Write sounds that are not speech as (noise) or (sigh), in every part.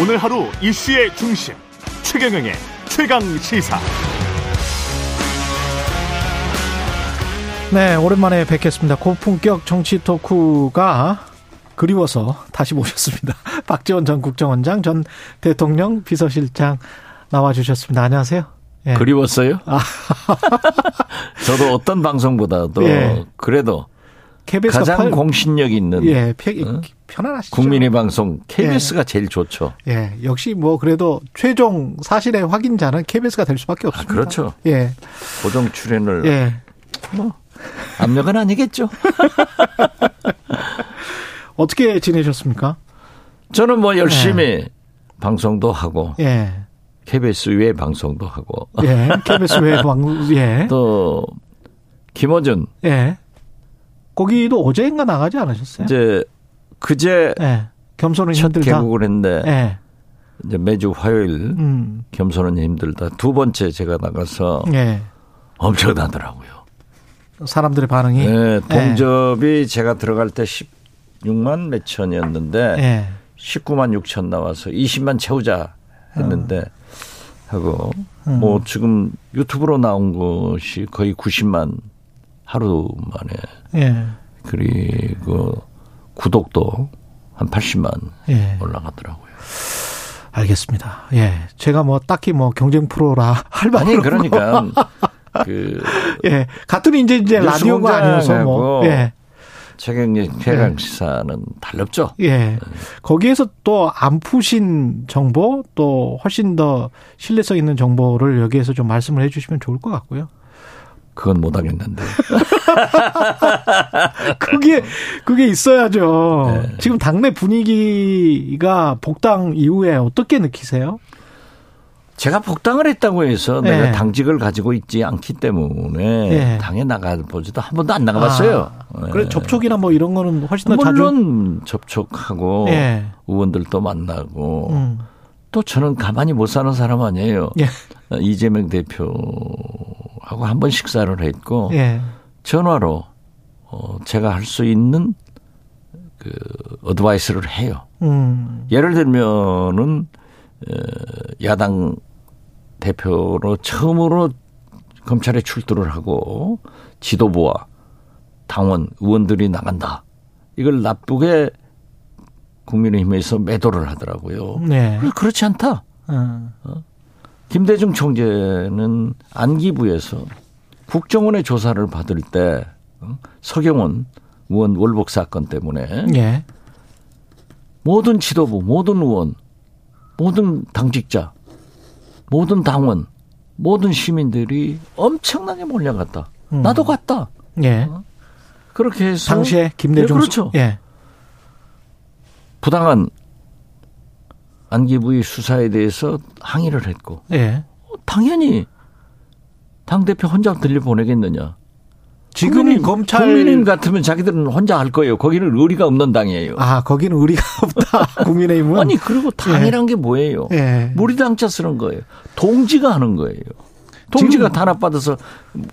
오늘 하루 이슈의 중심 최경영의 최강 시사. 네, 오랜만에 뵙겠습니다. 고품격 정치 토크가 그리워서 다시 모셨습니다. (laughs) 박지원 전 국정원장, 전 대통령 비서실장 나와주셨습니다. 안녕하세요. 예. 그리웠어요? 아. (laughs) 저도 어떤 방송보다도 예. 그래도 가장 팔... 공신력 있는 예, 어? 편안하시죠. 국민의 방송 KBS가 예. 제일 좋죠. 예, 역시 뭐 그래도 최종 사실의 확인자는 KBS가 될 수밖에 아, 없습니다. 아, 그렇죠. 예, 고정 출연을 예. 뭐 압력은 아니겠죠. (laughs) 어떻게 지내셨습니까? 저는 뭐 열심히 예. 방송도 하고 예. KBS 외 방송도 하고 예, KBS 외 (laughs) 방송 예. 또 김어준 예. 거기도 어제인가 나가지 않으셨어요? 이제 그제 예. 겸손은 힘들다. 개국을 했는데 예. 이제 매주 화요일 음. 겸손은 힘들다. 두 번째 제가 나가서 예. 엄청나더라고요. 사람들의 반응이. 네, 동접이 예. 제가 들어갈 때 16만 몇 천이었는데 예. 19만 6천 나와서 20만 채우자 했는데 어. 하고 음. 뭐 지금 유튜브로 나온 것이 거의 90만 하루 만에. 예. 그리고 구독도 한 80만 예. 올라가더라고요. 알겠습니다. 예. 제가 뭐 딱히 뭐 경쟁 프로라 할 말이 그러니까 (laughs) 그 예. 같은 이제 이제 라디오가 아니어서 뭐 예. 최경영 최강 시사는 예. 달렵죠. 예. 거기에서 또 안 푸신 정보 또 훨씬 더 신뢰성 있는 정보를 여기에서 좀 말씀을 해 주시면 좋을 것 같고요. 그건 못 하겠는데. (laughs) 그게 그게 있어야죠. 네. 지금 당내 분위기가 복당 이후에 어떻게 느끼세요? 제가 복당을 했다고 해서 네. 내가 당직을 가지고 있지 않기 때문에 네. 당에 나가보지도 한 번도 안 나가봤어요. 아, 그래 네. 접촉이나 뭐 이런 거는 훨씬 더 물론 자주 접촉하고 네. 의원들도 만나고 음. 또 저는 가만히 못 사는 사람 아니에요. 예. 이재명 대표하고 한 번 식사를 했고 예. 전화로 어 제가 할 수 있는 그 어드바이스를 해요. 음. 예를 들면은 어 야당 대표로 처음으로 검찰에 출두를 하고 지도부와 당원 의원들이 나간다. 이걸 나쁘게 국민의힘에서 매도를 하더라고요. 네. 그렇지 않다. 음. 어? 김대중 총재는 안기부에서 국정원의 조사를 받을 때 어? 서경원 의원 월북 사건 때문에 네. 모든 지도부, 모든 의원, 모든 당직자, 모든 당원, 모든 시민들이 엄청나게 몰려갔다. 음. 나도 갔다. 예. 어? 그렇게 해서 당시에 김대중 네, 그렇죠. 예. 부당한 안기부의 수사에 대해서 항의를 했고, 예. 당연히 당 대표 혼자 들려 보내겠느냐. 지금 국민의힘, 검찰 국민의힘 같으면 자기들은 혼자 할 거예요. 거기는 의리가 없는 당이에요. 아, 거기는 의리가 (laughs) 없다. 국민의힘은 아니 그리고 당이란 예. 게 뭐예요? 예. 무리당자 쓰는 거예요. 동지가 하는 거예요. 동지가 단합 받아서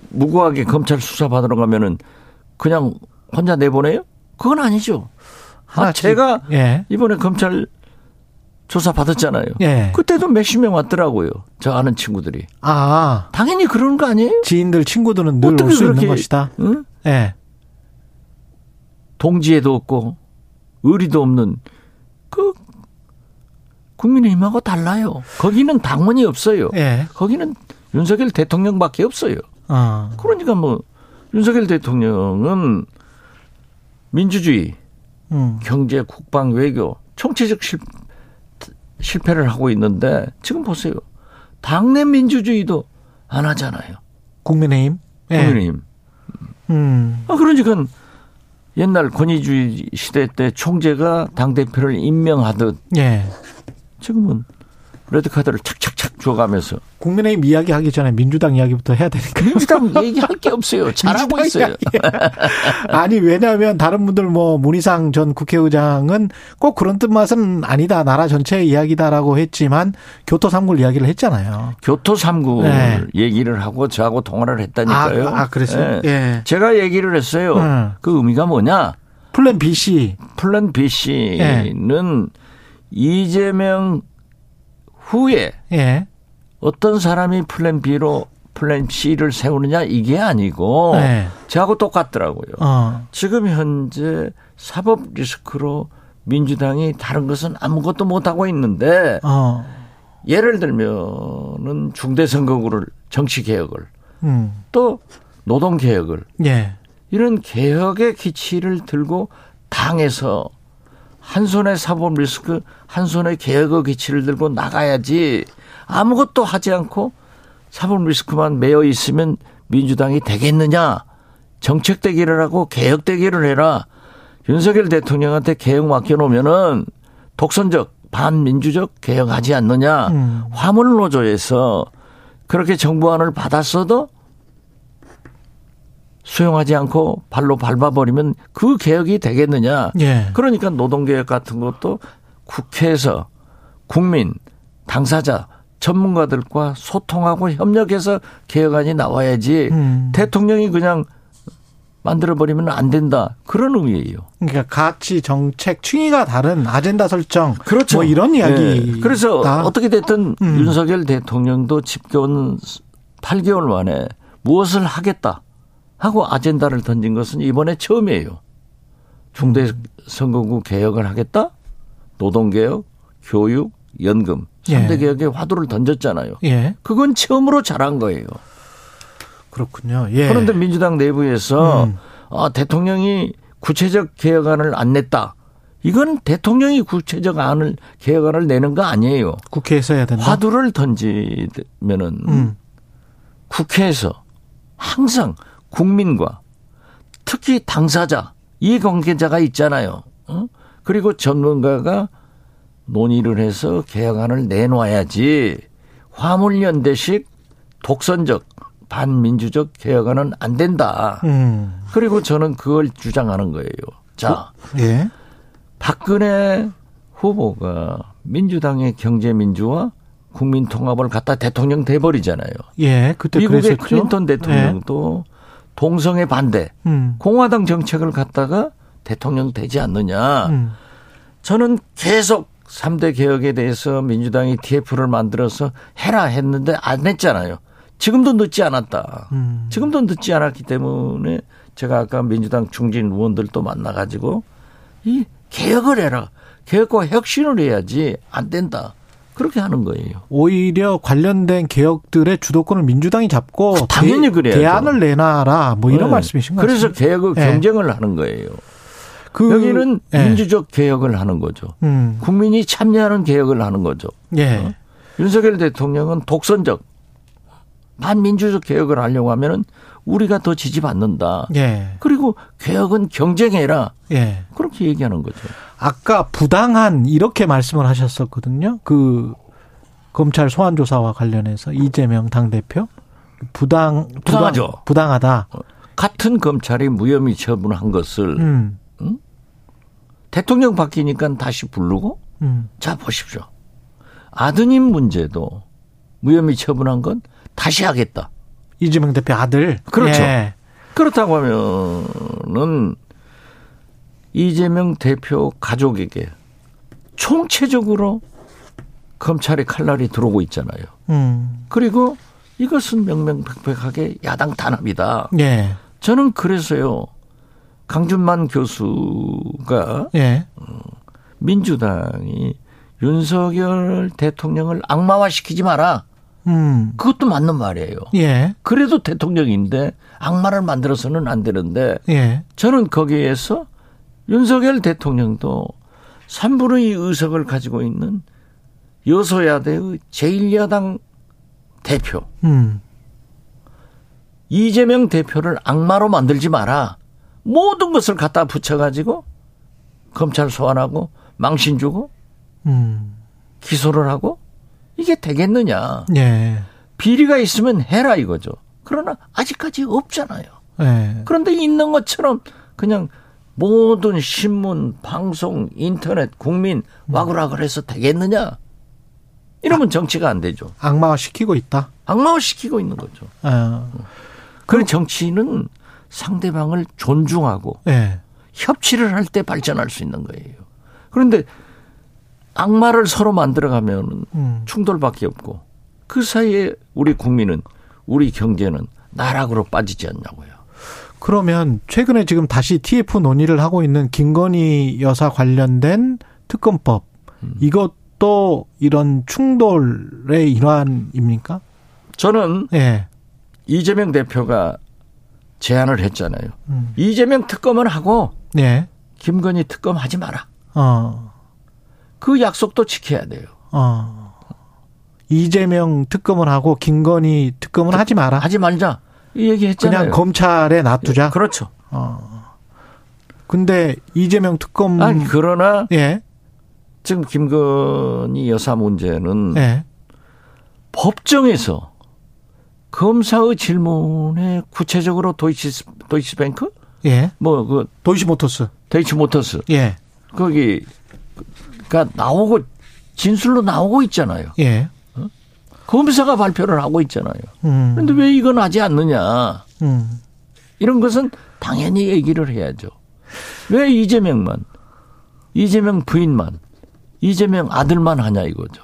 무고하게 검찰 수사 받으러 가면은 그냥 혼자 내보내요? 그건 아니죠. 아, 제가 예. 이번에 검찰 조사 받았잖아요. 예. 그때도 몇십 명 왔더라고요. 저 아는 친구들이. 아. 당연히 그런 거 아니에요? 지인들, 친구들은 늘 올 수 있는 것이다. 응? 예. 동지에도 없고, 의리도 없는, 그, 국민의힘하고 달라요. 거기는 당원이 없어요. 예. 거기는 윤석열 대통령밖에 없어요. 아. 그러니까 뭐, 윤석열 대통령은 민주주의, 음. 경제, 국방, 외교, 총체적 실, 실패를 하고 있는데 지금 보세요. 당내 민주주의도 안 하잖아요. 국민의힘? 예. 국민의힘. 음. 아, 그러니까 옛날 권위주의 시대 때 총재가 당대표를 임명하듯 예. 지금은 레드카드를 착착착 줘가면서. 국민의힘 이야기 하기 전에 민주당 이야기부터 해야 되니까. 민주당 얘기할 게 없어요. (laughs) 잘하고 있어요. (laughs) 아니, 왜냐하면 다른 분들 뭐 문희상 전 국회의장은 꼭 그런 뜻맛은 아니다. 나라 전체 이야기다라고 했지만 교토 삼굴 이야기를 했잖아요. 교토 삼굴 네. 얘기를 하고 저하고 통화를 했다니까요. 아, 아 그랬어요? 네. 예. 제가 얘기를 했어요. 음. 그 의미가 뭐냐? 플랜 BC. 플랜 BC는 예. 이재명 후에 예. 어떤 사람이 플랜 B로 플랜 C를 세우느냐 이게 아니고 네. 저하고 똑같더라고요. 어. 지금 현재 사법 리스크로 민주당이 다른 것은 아무것도 못 하고 있는데 어. 예를 들면은 중대 선거구를 정치 개혁을 음. 또 노동 개혁을 예. 이런 개혁의 기치를 들고 당에서 한 손에 사법 리스크, 한 손에 개혁의 기치를 들고 나가야지 아무것도 하지 않고 사법 리스크만 매여 있으면 민주당이 되겠느냐? 정책 대기를 하고 개혁 대기를 해라. 윤석열 대통령한테 개혁 맡겨놓으면은 독선적 반민주적 개혁하지 않느냐. 음. 화물 노조에서 그렇게 정부안을 받았어도 수용하지 않고 발로 밟아버리면 그 개혁이 되겠느냐. 예. 그러니까 노동개혁 같은 것도 국회에서 국민, 당사자, 전문가들과 소통하고 협력해서 개혁안이 나와야지 음. 대통령이 그냥 만들어버리면 안 된다. 그런 의미예요. 그러니까 가치, 정책, 충의가 다른 아젠다 설정. 그렇죠. 뭐 이런 이야기. 네. 그래서 어떻게 됐든 음. 윤석열 대통령도 집권 8개월 만에 무엇을 하겠다. 하고 아젠다를 던진 것은 이번에 처음이에요. 중대 선거구 개혁을 하겠다? 노동개혁, 교육, 연금. 3대 예. 개혁에 화두를 던졌잖아요. 예. 그건 처음으로 잘한 거예요. 그렇군요. 예. 그런데 민주당 내부에서 음. 아, 대통령이 구체적 개혁안을 안 냈다. 이건 대통령이 구체적 안을 개혁안을 내는 거 아니에요. 국회에서 해야 된다. 화두를 던지면은 음. 국회에서 항상 국민과 특히 당사자, 이관계자가 있잖아요. 어? 그리고 전문가가 논의를 해서 개혁안을 내놔야지 화물연대식 독선적 반민주적 개혁안은 안 된다. 음. 그리고 저는 그걸 주장하는 거예요. 자, 어? 예. 박근혜 후보가 민주당의 경제민주화 국민통합을 갖다 대통령 돼버리잖아요. 예, 그때 미국의 그랬었죠? 클린턴 대통령도 예. 동성애 반대, 음. 공화당 정책을 갖다가 대통령 되지 않느냐. 음. 저는 계속 3대 개혁에 대해서 민주당이 TF를 만들어서 해라 했는데 안 했잖아요. 지금도 늦지 않았다. 음. 지금도 늦지 않았기 때문에 제가 아까 민주당 중진 의원들도 만나가지고 이 개혁을 해라. 개혁과 혁신을 해야지 안 된다. 그렇게 하는 거예요. 오히려 관련된 개혁들의 주도권을 민주당이 잡고 아, 당연히 그래요. 대안을 내놔라 뭐 이런 네. 말씀이신 거죠. 그래서 개혁을 네. 경쟁을 하는 거예요. 그, 여기는 네. 민주적 개혁을 하는 거죠. 음. 국민이 참여하는 개혁을 하는 거죠. 예. 어? 윤석열 대통령은 독선적 반민주적 개혁을 하려고 하면은 우리가 더 지지받는다. 예. 그리고 개혁은 경쟁해라. 예. 그렇게 얘기하는 거죠. 아까 부당한 이렇게 말씀을 하셨었거든요. 그 검찰 소환 조사와 관련해서 이재명 당 대표 부당 부당하죠. 부당, 하다 같은 검찰이 무혐의 처분한 것을 음. 응? 대통령 바뀌니까 다시 부르고 음. 자 보십시오. 아드님 문제도 무혐의 처분한 건 다시 하겠다. 이재명 대표 아들. 그렇죠. 예. 그렇다고 하면은 이재명 대표 가족에게 총체적으로 검찰의 칼날이 들어오고 있잖아요. 음. 그리고 이것은 명명백백하게 야당 탄압이다. 예. 저는 그래서요. 강준만 교수가 예. 어, 민주당이 윤석열 대통령을 악마화시키지 마라. 음. 그것도 맞는 말이에요. 예. 그래도 대통령인데 악마를 만들어서는 안 되는데 예. 저는 거기에서 윤석열 대통령도 3분의 2 의석을 가지고 있는 여소야대의 제1야당 대표. 음. 이재명 대표를 악마로 만들지 마라. 모든 것을 갖다 붙여가지고 검찰 소환하고 망신 주고 음. 기소를 하고 이게 되겠느냐. 예. 비리가 있으면 해라 이거죠. 그러나 아직까지 없잖아요. 예. 그런데 있는 것처럼 그냥 모든 신문, 방송, 인터넷, 국민 와글와글 해서 되겠느냐? 이러면 정치가 안 되죠. 악마화 시키고 있다? 악마화 시키고 있는 거죠. 아. 그 정치는 상대방을 존중하고 네. 협치를 할 때 발전할 수 있는 거예요. 그런데 악마를 서로 만들어가면 음. 충돌밖에 없고 그 사이에 우리 국민은 우리 경제는 나락으로 빠지지 않냐고요. 그러면 최근에 지금 다시 TF 논의를 하고 있는 김건희 여사 관련된 특검법 음. 이것도 이런 충돌의 일환입니까? 저는 예. 이재명 대표가 제안을 했잖아요. 음. 이재명 특검을 하고 예. 김건희 특검 하지 마라. 어. 그 약속도 지켜야 돼요. 어. 이재명 특검을 하고 김건희 특검을 그, 하지 마라. 하지 말자. 이 얘기 했잖아요. 그냥 검찰에 놔두자. 예, 그렇죠. 어. 근데 이재명 특검 아니 그러나 예. 지금 김건희 여사 문제는 예. 법정에서 검사의 질문에 구체적으로 도이치 도이치뱅크 예. 뭐 그 도이치모터스 도이치모터스 예. 거기가 나오고 진술로 나오고 있잖아요. 예. 어? 검사가 발표를 하고 있잖아요. 음. 그런데 왜 이건 하지 않느냐? 음. 이런 것은 당연히 얘기를 해야죠. 왜 이재명만, 이재명 부인만, 이재명 아들만 하냐 이거죠.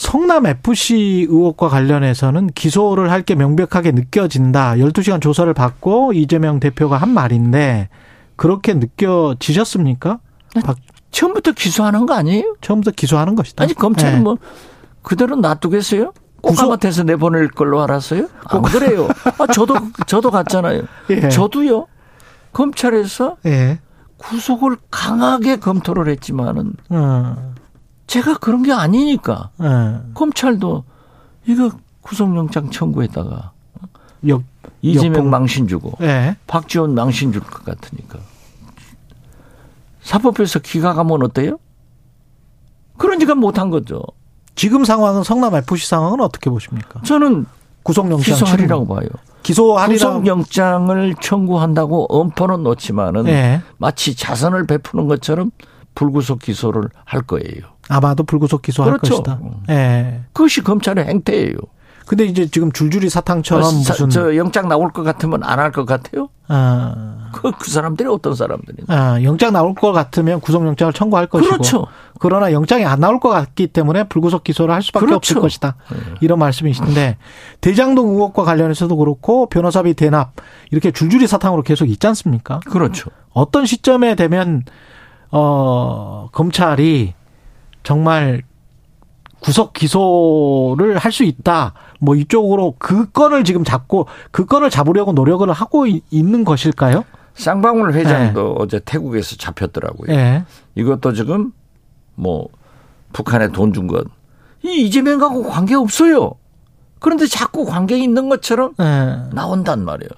성남 FC 의혹과 관련해서는 기소를 할 게 명백하게 느껴진다. 12시간 조사를 받고 이재명 대표가 한 말인데 그렇게 느껴지셨습니까? 박... 처음부터 기소하는 거 아니에요? 처음부터 기소하는 것이다. 아니 검찰은 네. 뭐 그대로 놔두겠어요? 꼬까마태서 내보낼 걸로 알았어요? 안 그래요. 아, 저도 저도 갔잖아요. 예. 저도요. 검찰에서 예. 구속을 강하게 검토를 했지만은 음. 제가 그런 게 아니니까 네. 검찰도 이거 구속영장 청구했다가 역, 이재명 역봉. 망신 주고 네. 박지원 망신 줄 것 같으니까 사법부에서 기각하면 어때요? 그러니까 못한 거죠. 지금 상황은 성남 FC 상황은 어떻게 보십니까? 저는 구속영장 기소하리라고 봐요. 기소하리라 구속영장을 청구한다고 엄포는 놓지만은 네. 마치 자선을 베푸는 것처럼 불구속 기소를 할 거예요. 아마도 불구속 기소할 그렇죠. 것이다. 예. 네. 그것이 검찰의 행태예요. 근데 이제 지금 줄줄이 사탕처럼 어, 무슨 저 영장 나올 것 같으면 안 할 것 같아요? 아. 그, 그 사람들이 어떤 사람들이? 아, 영장 나올 것 같으면 구속영장을 청구할 것이고. 그렇죠. 그러나 영장이 안 나올 것 같기 때문에 불구속 기소를 할 수밖에 그렇죠. 없을 것이다. 네. 이런 말씀이신데 대장동 의혹과 관련해서도 그렇고 변호사비 대납 이렇게 줄줄이 사탕으로 계속 있지 않습니까? 그렇죠. 어떤 시점에 되면 어 검찰이 정말 구속 기소를 할 수 있다. 뭐 이쪽으로 그 건을 지금 잡고 그 건을 잡으려고 노력을 하고 있는 것일까요? 쌍방울 회장도 네. 어제 태국에서 잡혔더라고요. 네. 이것도 지금 뭐 북한에 돈준건이 이재명하고 관계 없어요. 그런데 자꾸 관계 있는 것처럼 네. 나온단 말이에요.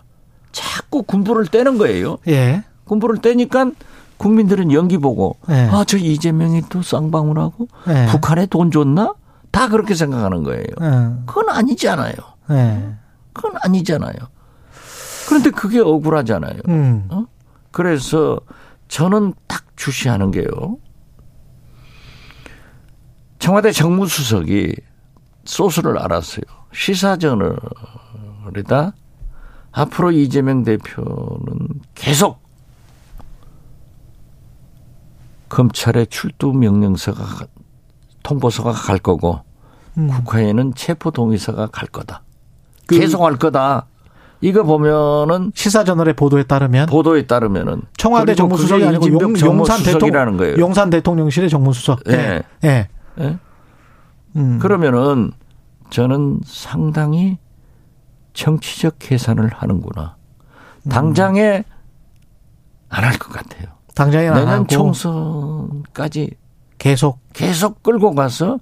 자꾸 군부를 떼는 거예요. 예. 군부를 떼니까 국민들은 연기 보고 네. 아저 이재명이 또 쌍방울하고 네. 북한에 돈 줬나? 다 그렇게 생각하는 거예요. 네. 그건 아니잖아요. 네. 그건 아니잖아요. 그런데 그게 억울하잖아요. 음. 어? 그래서 저는 딱 주시하는 게요. 청와대 정무수석이 소스를 알았어요. 시사저널이다. 앞으로 이재명 대표는 계속 검찰의 출두 명령서가 통보서가 갈 거고 음. 국회에는 체포 동의서가 갈 거다. 그 계속 할 거다. 이거 보면은 시사저널의 보도에 따르면 보도에 따르면은 청와대 정무수석이 아니고 용, 용산 대통령 거예요. 용산 대통령실의 정무수석. 예. 네. 네. 네. 음. 그러면은 저는 상당히 정치적 계산을 하는구나. 당장에 안 할 것 같아요. 당장에 내년 총선까지 계속 계속 끌고 가서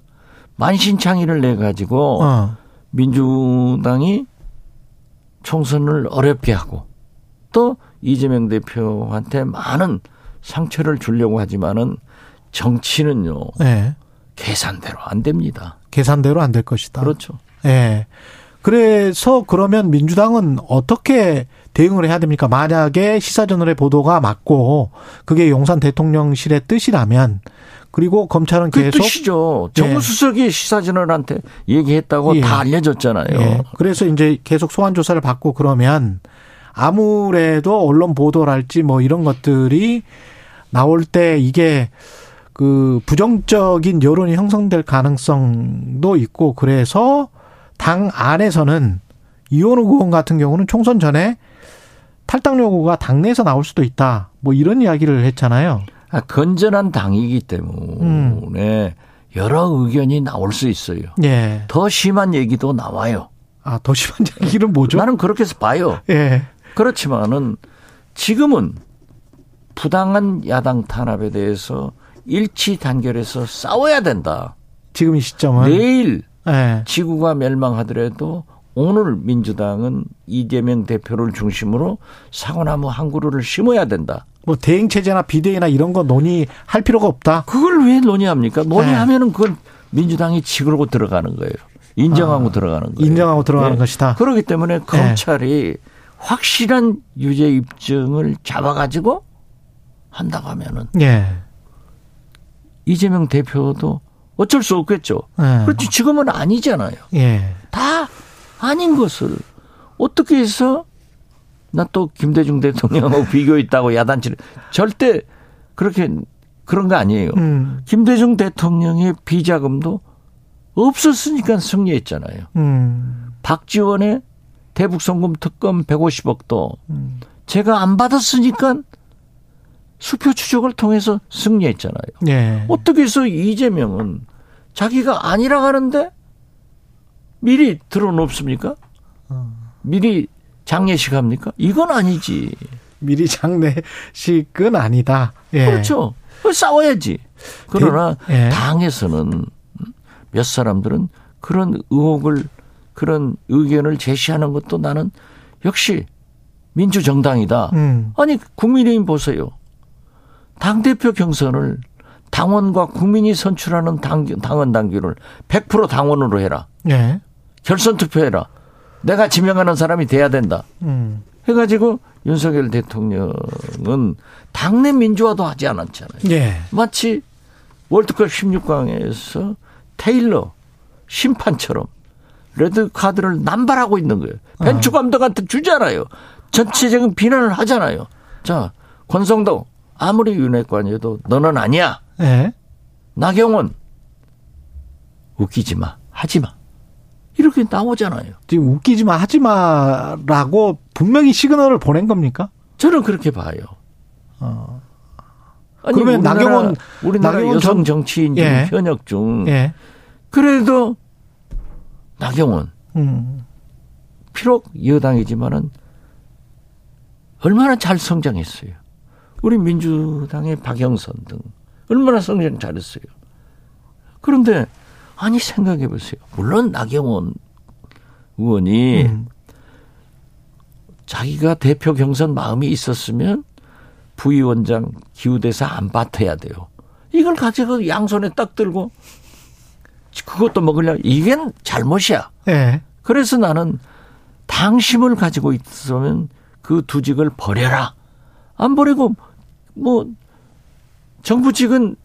만신창이를 내 가지고 어. 민주당이 총선을 어렵게 하고 또 이재명 대표한테 많은 상처를 주려고 하지만은 정치는요. 네. 계산대로 안 됩니다. 계산대로 안 될 것이다. 그렇죠. 예. 네. 그래서 그러면 민주당은 어떻게 대응을 해야 됩니까? 만약에 시사저널의 보도가 맞고 그게 용산 대통령실의 뜻이라면 그리고 검찰은 그 계속 뜻이죠. 정무수석이 예. 시사저널한테 얘기했다고 예. 다 알려졌잖아요. 예. 그래서 이제 계속 소환 조사를 받고 그러면 아무래도 언론 보도랄지 뭐 이런 것들이 나올 때 이게 그 부정적인 여론이 형성될 가능성도 있고 그래서 당 안에서는 이원우 의원 같은 경우는 총선 전에 탈당 요구가 당내에서 나올 수도 있다. 뭐 이런 이야기를 했잖아요. 아, 건전한 당이기 때문에 음. 여러 의견이 나올 수 있어요. 예. 더 심한 얘기도 나와요. 아, 더 심한 (laughs) 얘기는 뭐죠? 나는 그렇게 해서 봐요. 예. 그렇지만은 지금은 부당한 야당 탄압에 대해서 일치 단결해서 싸워야 된다. 지금 이 시점은 내일 예. 지구가 멸망하더라도 오늘 민주당은 이재명 대표를 중심으로 사과나무 한 그루를 심어야 된다. 뭐 대행 체제나 비대위나 이런 거 논의할 필요가 없다. 그걸 왜 논의합니까? 논의하면은 그걸 민주당이 치그러고 들어가는 거예요. 인정하고 아, 들어가는 거예요. 인정하고 들어가는 네. 것이다. 그렇기 때문에 네. 검찰이 확실한 유죄 입증을 잡아가지고 한다고 하면은 네. 이재명 대표도 어쩔 수 없겠죠. 네. 그렇지 지금은 아니잖아요. 예. 다 아닌 것을 어떻게 해서 나 또 김대중 대통령하고 (laughs) 비교 있다고 야단치를 절대 그렇게 그런 거 아니에요. 음. 김대중 대통령의 비자금도 없었으니까 승리했잖아요. 음. 박지원의 대북송금 특검 150억도 음. 제가 안 받았으니까 수표 추적을 통해서 승리했잖아요. 예. 어떻게 해서 이재명은 자기가 아니라 하는데 미리 들어놓습니까? 어. 미리 장례식 합니까? 이건 아니지. 미리 장례식은 아니다. 예. 그렇죠. 싸워야지. 그러나 예. 당에서는 몇 사람들은 그런 의혹을 그런 의견을 제시하는 것도 나는 역시 민주정당이다. 음. 아니 국민의힘 보세요. 당 대표 경선을 당원과 국민이 선출하는 당, 당원 당규를 100% 당원으로 해라. 예. 결선 투표해라. 내가 지명하는 사람이 돼야 된다. 음. 해가지고 윤석열 대통령은 당내 민주화도 하지 않았잖아요. 예. 마치 월드컵 16강에서 테일러 심판처럼 레드 카드를 남발하고 있는 거예요. 벤투 어. 감독한테 주잖아요. 전체적인 비난을 하잖아요. 자, 권성동 아무리 윤핵관이어도 너는 아니야. 예. 나경원 웃기지 마. 하지 마. 이렇게 나오잖아요. 지금 웃기지 마, 하지 마라고 분명히 시그널을 보낸 겁니까? 저는 그렇게 봐요. 어. 아니, 그러면 우리나라, 나경원 우리나라 나경원 여성 전... 정치인 중 예. 현역 중 예. 그래도 나경원 음. 비록 여당이지만은 얼마나 잘 성장했어요. 우리 민주당의 박영선 등 얼마나 성장 잘했어요. 그런데 아니 생각해 보세요. 물론 나경원 의원이 음. 자기가 대표 경선 마음이 있었으면 부위원장 기후대사 안 받아야 돼요. 이걸 가지고 양손에 딱 들고 그것도 먹으려 이게 잘못이야. 네. 그래서 나는 당심을 가지고 있으면 그 두직을 버려라. 안 버리고 뭐 정부직은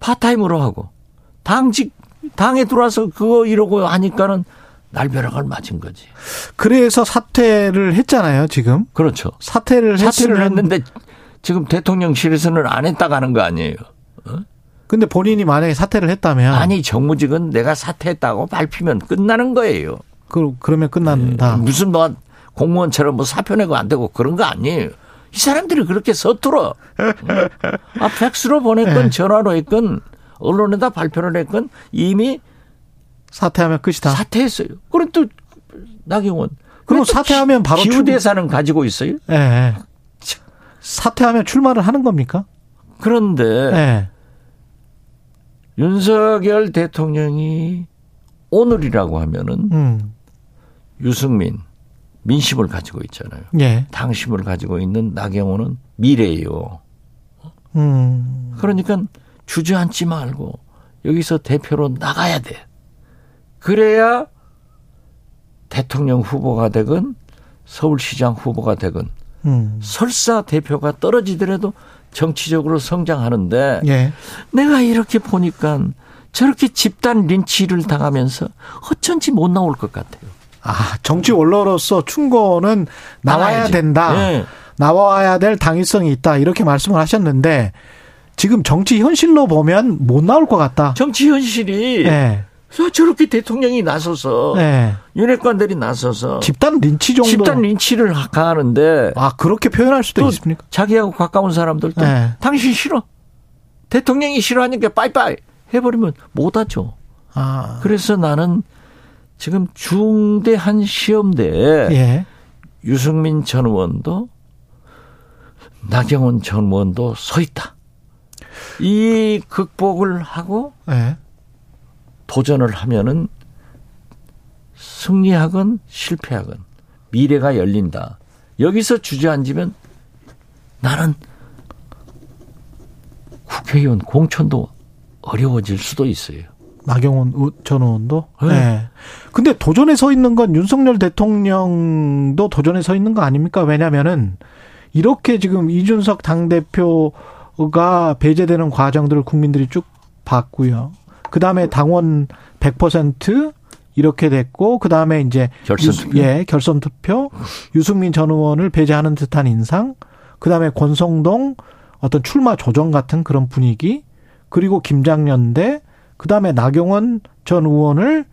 파트타임으로 하고 당직 당에 들어와서 그거 이러고 하니까는 날벼락을 맞은 거지. 그래서 사퇴를 했잖아요, 지금. 그렇죠. 사퇴를 사퇴를 했는데 지금 대통령실에서는 안 했다고 하는 거 아니에요. 어? 근데 본인이 만약에 사퇴를 했다면 아니 정무직은 내가 사퇴했다고 밝히면 끝나는 거예요. 그 그러면 끝난다. 네. 무슨 뭐 공무원처럼 뭐 사표 내고 안 되고 그런 거 아니에요. 이 사람들이 그렇게 서툴어. 아 팩스로 보냈건 네. 전화로 했건 언론에다 발표를 했건 이미 사퇴하면 끝이다. 사퇴했어요. 그럼 또 나경원. 그럼 사퇴하면 바로 기후 대사는 가지고 있어요? 예. 네. 사퇴하면 출마를 하는 겁니까? 그런데 네. 윤석열 대통령이 오늘이라고 하면은 음. 유승민 민심을 가지고 있잖아요. 예. 당심을 가지고 있는 나경원은 미래예요. 음. 그러니까 주저앉지 말고 여기서 대표로 나가야 돼. 그래야 대통령 후보가 되건 서울시장 후보가 되건 음. 설사 대표가 떨어지더라도 정치적으로 성장하는데 예. 내가 이렇게 보니까 저렇게 집단 린치를 당하면서 어쩐지 못 나올 것 같아요. 아 정치 원로로서 충고는 나와야 나와야지. 된다. 예. 나와야 될 당위성이 있다 이렇게 말씀을 하셨는데 지금 정치 현실로 보면 못 나올 것 같다. 정치 현실이 네. 저렇게 대통령이 나서서 네. 윤핵관들이 나서서 집단 린치 정도 집단 린치를 가하는데 아 그렇게 표현할 수도 있습니까? 자기하고 가까운 사람들도 네. 당신 싫어 대통령이 싫어하니까 빠이빠이 해버리면 못하죠. 아. 그래서 나는 지금 중대한 시험대에 예. 유승민 전 의원도 나경원 전 의원도 서 있다. 이 극복을 하고 예. 도전을 하면은 승리하건 실패하건 미래가 열린다. 여기서 주저앉으면 나는 국회의원 공천도 어려워질 수도 있어요. 나경원 전 의원도? 네. 네. 근데 도전에 서 있는 건 윤석열 대통령도 도전에 서 있는 거 아닙니까? 왜냐면은 이렇게 지금 이준석 당 대표가 배제되는 과정들을 국민들이 쭉 봤고요. 그 다음에 당원 100% 이렇게 됐고, 그 다음에 이제. 결선 투표. 예, 결선 투표. 유승민 전 의원을 배제하는 듯한 인상. 그 다음에 권성동 어떤 출마 조정 같은 그런 분위기. 그리고 김장년대. 그 다음에 나경원 전 의원을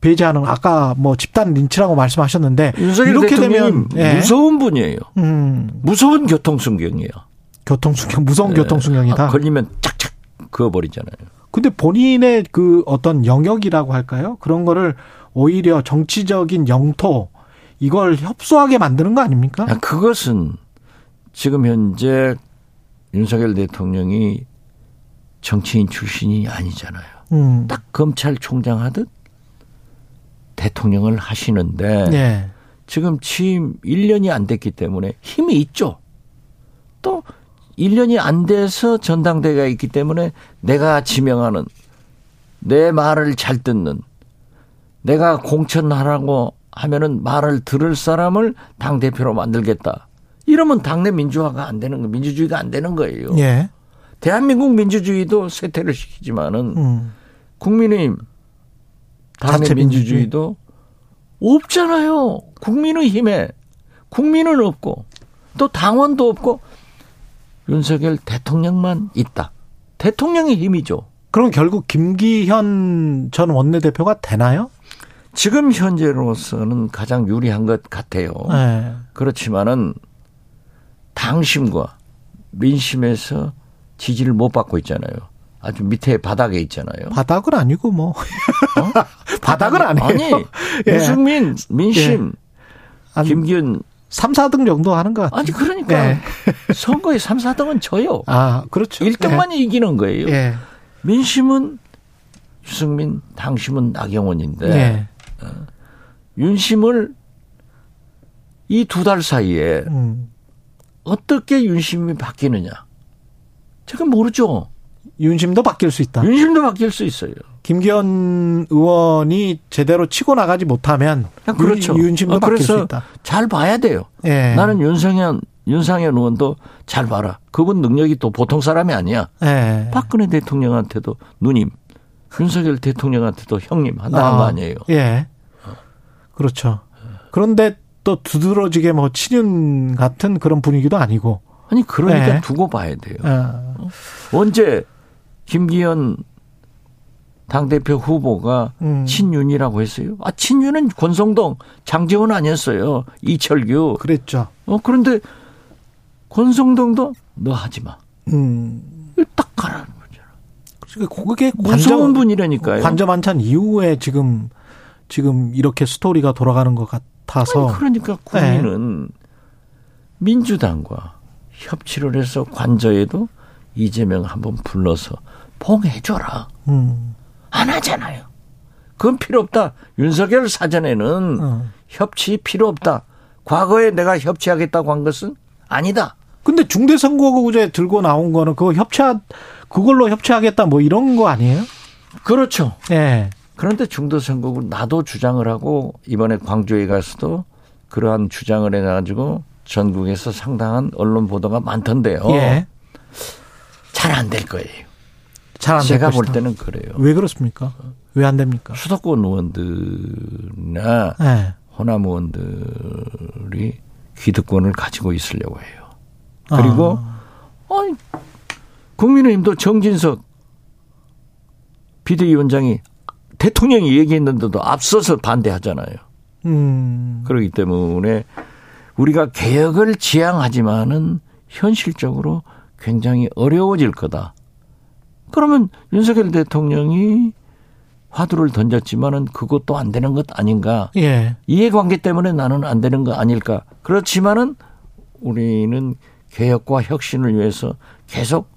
배제하는 아까 뭐 집단 린치라고 말씀하셨는데 이렇게 되면 예. 무서운 분이에요. 음. 무서운 교통순경이에요. 교통순경 무서운 예. 교통순경이다. 아, 걸리면 짝짝 그어버리잖아요. 근데 본인의 그 어떤 영역이라고 할까요? 그런 거를 오히려 정치적인 영토 이걸 협소하게 만드는 거 아닙니까? 아, 그것은 지금 현재 윤석열 대통령이 정치인 출신이 아니잖아요. 음. 딱 검찰총장 하듯 대통령을 하시는데 네. 지금 취임 1년이 안 됐기 때문에 힘이 있죠. 또 1년이 안 돼서 전당대회가 있기 때문에 내가 지명하는 내 말을 잘 듣는 내가 공천하라고 하면은 말을 들을 사람을 당 대표로 만들겠다. 이러면 당내 민주화가 안 되는 거, 민주주의가 안 되는 거예요. 예. 대한민국 민주주의도 쇠퇴를 시키지만은 음. 국민의힘 당내 민주주의도 없잖아요. 국민의힘에 국민은 없고 또 당원도 없고 윤석열 대통령만 있다. 대통령의 힘이죠. 그럼 결국 김기현 전 원내대표가 되나요? 지금 현재로서는 가장 유리한 것 같아요. 네. 그렇지만은 당심과 민심에서 지지를 못 받고 있잖아요. 아주 밑에 바닥에 있잖아요. 바닥은 아니고 뭐. 어? (laughs) 바닥은 아니에요. 아니, 예. 유승민, 민심, 예. 김기현 3, 4등 정도 하는 것 같아요. 아니, 그러니까. 네. (laughs) 선거에 3, 4등은 져요. 아, 그렇죠. 1등만 네. 이기는 거예요. 네. 민심은 유승민, 당심은 나경원인데, 네. 어, 윤심을 이 두 달 사이에 음. 어떻게 윤심이 바뀌느냐. 제가 모르죠. 윤심도 바뀔 수 있다. 윤심도 바뀔 수 있어요. 김기현 의원이 제대로 치고 나가지 못하면 아, 그렇죠. 윤 심도 아, 바뀔 수 있다. 잘 봐야 돼요. 예. 나는 윤성현 윤상현 의원도 잘 봐라. 그분 능력이 또 보통 사람이 아니야. 예. 박근혜 대통령한테도 누님, 윤석열 대통령한테도 형님 한다는 아, 거 아니에요. 예. 그렇죠. 그런데 또 두드러지게 뭐 친윤 같은 그런 분위기도 아니고. 아니 그러니까 예. 두고 봐야 돼요. 아. 언제 김기현 당대표 후보가 음. 친윤이라고 했어요. 아, 친윤은 권성동, 장재원 아니었어요. 이철규. 그랬죠. 어, 그런데 권성동도 너 하지 마. 음. 딱 가라는 거잖아. 그러니까 그게 관전 분이라니까요. 관전 만찬 이후에 지금 지금 이렇게 스토리가 돌아가는 것 같아서. 아니, 그러니까 국민은 네. 민주당과 협치를 해서 관저에도 이재명 한번 불러서 봉해줘라. 음. 안 하잖아요. 그건 필요 없다. 윤석열 사전에는 어. 협치 필요 없다. 과거에 내가 협치하겠다고 한 것은 아니다. 근데 중대선거구제 들고 나온 거는 그거 협치하, 그걸로 협치하겠다 뭐 이런 거 아니에요? 그렇죠. 예. 네. 그런데 중도선거구 나도 주장을 하고 이번에 광주에 가서도 그러한 주장을 해가지고 전국에서 상당한 언론 보도가 많던데요. 예. 잘안 될 거예요. 잘안 제가 볼 때는 그래요. 왜 그렇습니까? 왜 안 됩니까? 수도권 의원들이나 네. 호남 의원들이 기득권을 가지고 있으려고 해요. 그리고 아. 아니, 국민의힘도 정진석 비대위원장이 대통령이 얘기했는데도 앞서서 반대하잖아요. 음. 그렇기 때문에 우리가 개혁을 지향하지만은 현실적으로 굉장히 어려워질 거다. 그러면 윤석열 대통령이 화두를 던졌지만은 그것도 안 되는 것 아닌가. 예. 이해관계 때문에 나는 안 되는 거 아닐까. 그렇지만은 우리는 개혁과 혁신을 위해서 계속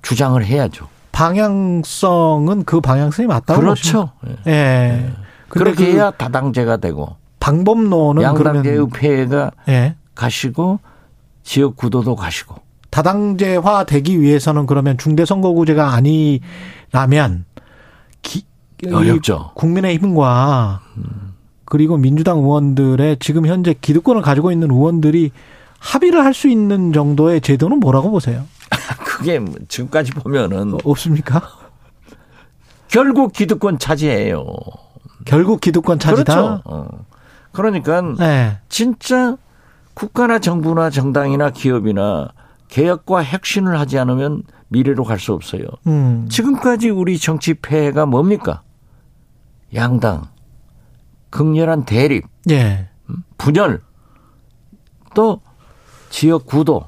주장을 해야죠. 방향성은 그 방향성이 맞다고 그렇죠. 예. 예. 그렇게 그 해야 다당제가 되고 방법론은 양당제의 폐해가 예. 가시고 지역 구도도 가시고 다당제화 되기 위해서는 그러면 중대선거구제가 아니라면 기, 어렵죠. 국민의힘과 그리고 민주당 의원들의 지금 현재 기득권을 가지고 있는 의원들이 합의를 할 수 있는 정도의 제도는 뭐라고 보세요? (laughs) 그게 지금까지 보면은 없습니까? 결국 기득권 차지해요. 결국 기득권 차지다. 그렇죠. 어. 그러니까 네. 진짜 국가나 정부나 정당이나 기업이나 개혁과 혁신을 하지 않으면 미래로 갈 수 없어요. 음. 지금까지 우리 정치 폐해가 뭡니까? 양당, 극렬한 대립, 예. 음, 분열, 또 지역 구도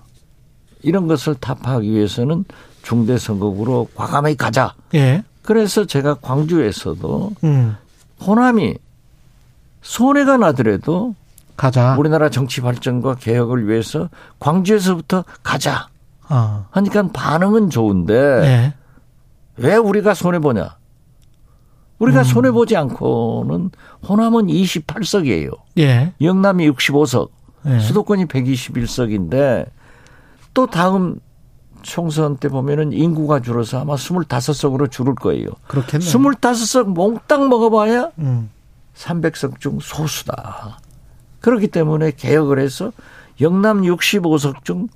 이런 것을 타파하기 위해서는 중대 선거구로 과감하게 가자. 예. 그래서 제가 광주에서도 음. 호남이 손해가 나더라도 가자. 우리나라 정치 발전과 개혁을 위해서 광주에서부터 가자. 어. 하니까 반응은 좋은데 네. 왜 우리가 손해 보냐? 우리가 음. 손해 보지 않고는 호남은 28석이에요. 예. 영남이 65석, 예. 수도권이 121석인데 또 다음 총선 때 보면은 인구가 줄어서 아마 25석으로 줄을 거예요. 그렇겠네. 25석 몽땅 먹어봐야 음. 300석 중 소수다. 그렇기 때문에 개혁을 해서 영남 65석 중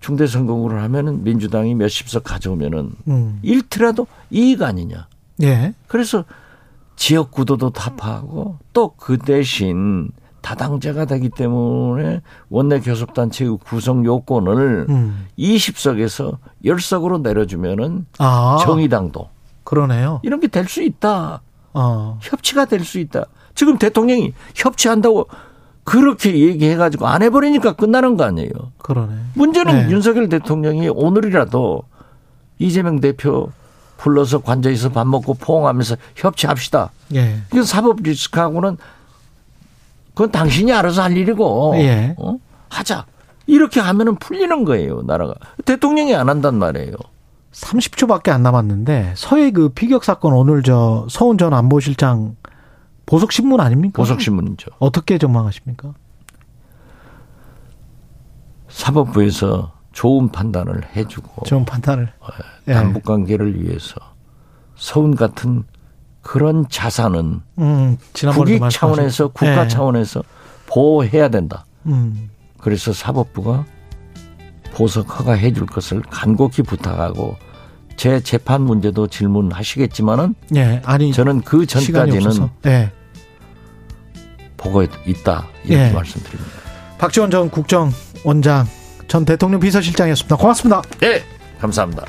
중대선거구를 하면은 민주당이 몇십 석 가져오면은 음. 일트라도 이익 아니냐. 예. 그래서 지역 구도도 타파하고 또 그 대신 다당제가 되기 때문에 원내 교섭단체의 구성 요건을 음. 20석에서 10석으로 내려주면은 아. 정의당도 그러네요. 이런 게 될 수 있다. 어. 협치가 될 수 있다. 지금 대통령이 협치한다고 그렇게 얘기해가지고 안 해버리니까 끝나는 거 아니에요. 그러네. 문제는 네. 윤석열 대통령이 오늘이라도 이재명 대표 불러서 관저에서 밥 먹고 포옹하면서 협치합시다. 예. 이건 사법 리스크하고는 그건 당신이 알아서 할 일이고 예. 어? 하자. 이렇게 하면은 풀리는 거예요, 나라가. 대통령이 안 한단 말이에요. 30초밖에 안 남았는데 서해 그 피격 사건 오늘 저 서훈 전 안보실장 보석 신문 아닙니까? 보석 신문이죠. 어떻게 전망하십니까? 사법부에서 좋은 판단을 해주고 좋은 판단을 예. 남북 관계를 위해서 서운 같은 그런 자산은 음, 국익 차원에서 국가 예. 차원에서 보호해야 된다. 음. 그래서 사법부가 보석 허가해 줄 것을 간곡히 부탁하고 제 재판 문제도 질문하시겠지만은 예, 아니 저는 그 전까지는 예. 보고 있다 이렇게 예. 말씀드립니다. 박지원 전 국정원장 전 대통령 비서실장이었습니다. 고맙습니다. 네, 감사합니다.